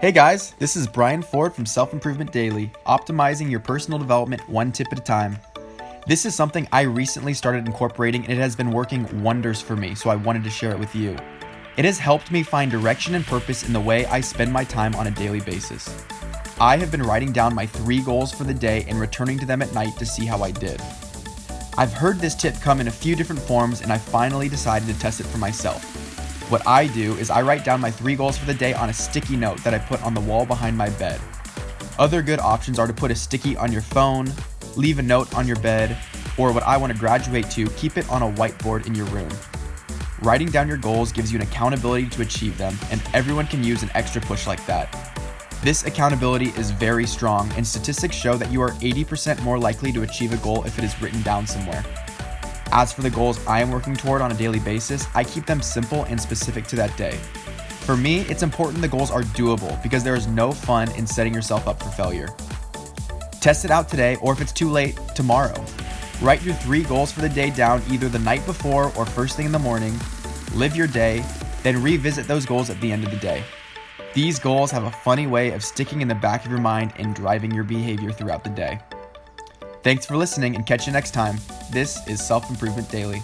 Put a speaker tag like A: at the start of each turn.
A: Hey guys, this is Brian Ford from Self Improvement Daily, optimizing your personal development one tip at a time. This is something I recently started incorporating and it has been working wonders for me, so I wanted to share it with you. It has helped me find direction and purpose in the way I spend my time on a daily basis. I have been writing down my three goals for the day and returning to them at night to see how I did. I've heard this tip come in a few different forms and I finally decided to test it for myself. What I do is I write down my three goals for the day on a sticky note that I put on the wall behind my bed. Other good options are to put a sticky on your phone, leave a note on your bed, or what I want to graduate to, keep it on a whiteboard in your room. Writing down your goals gives you an accountability to achieve them, and everyone can use an extra push like that. This accountability is very strong, and statistics show that you are 80% more likely to achieve a goal if it is written down somewhere. As for the goals I am working toward on a daily basis, I keep them simple and specific to that day. For me, it's important the goals are doable because there is no fun in setting yourself up for failure. Test it out today, or if it's too late, tomorrow. Write your three goals for the day down either the night before or first thing in the morning. Live your day, then revisit those goals at the end of the day. These goals have a funny way of sticking in the back of your mind and driving your behavior throughout the day. Thanks for listening and catch you next time. This is Self Improvement Daily.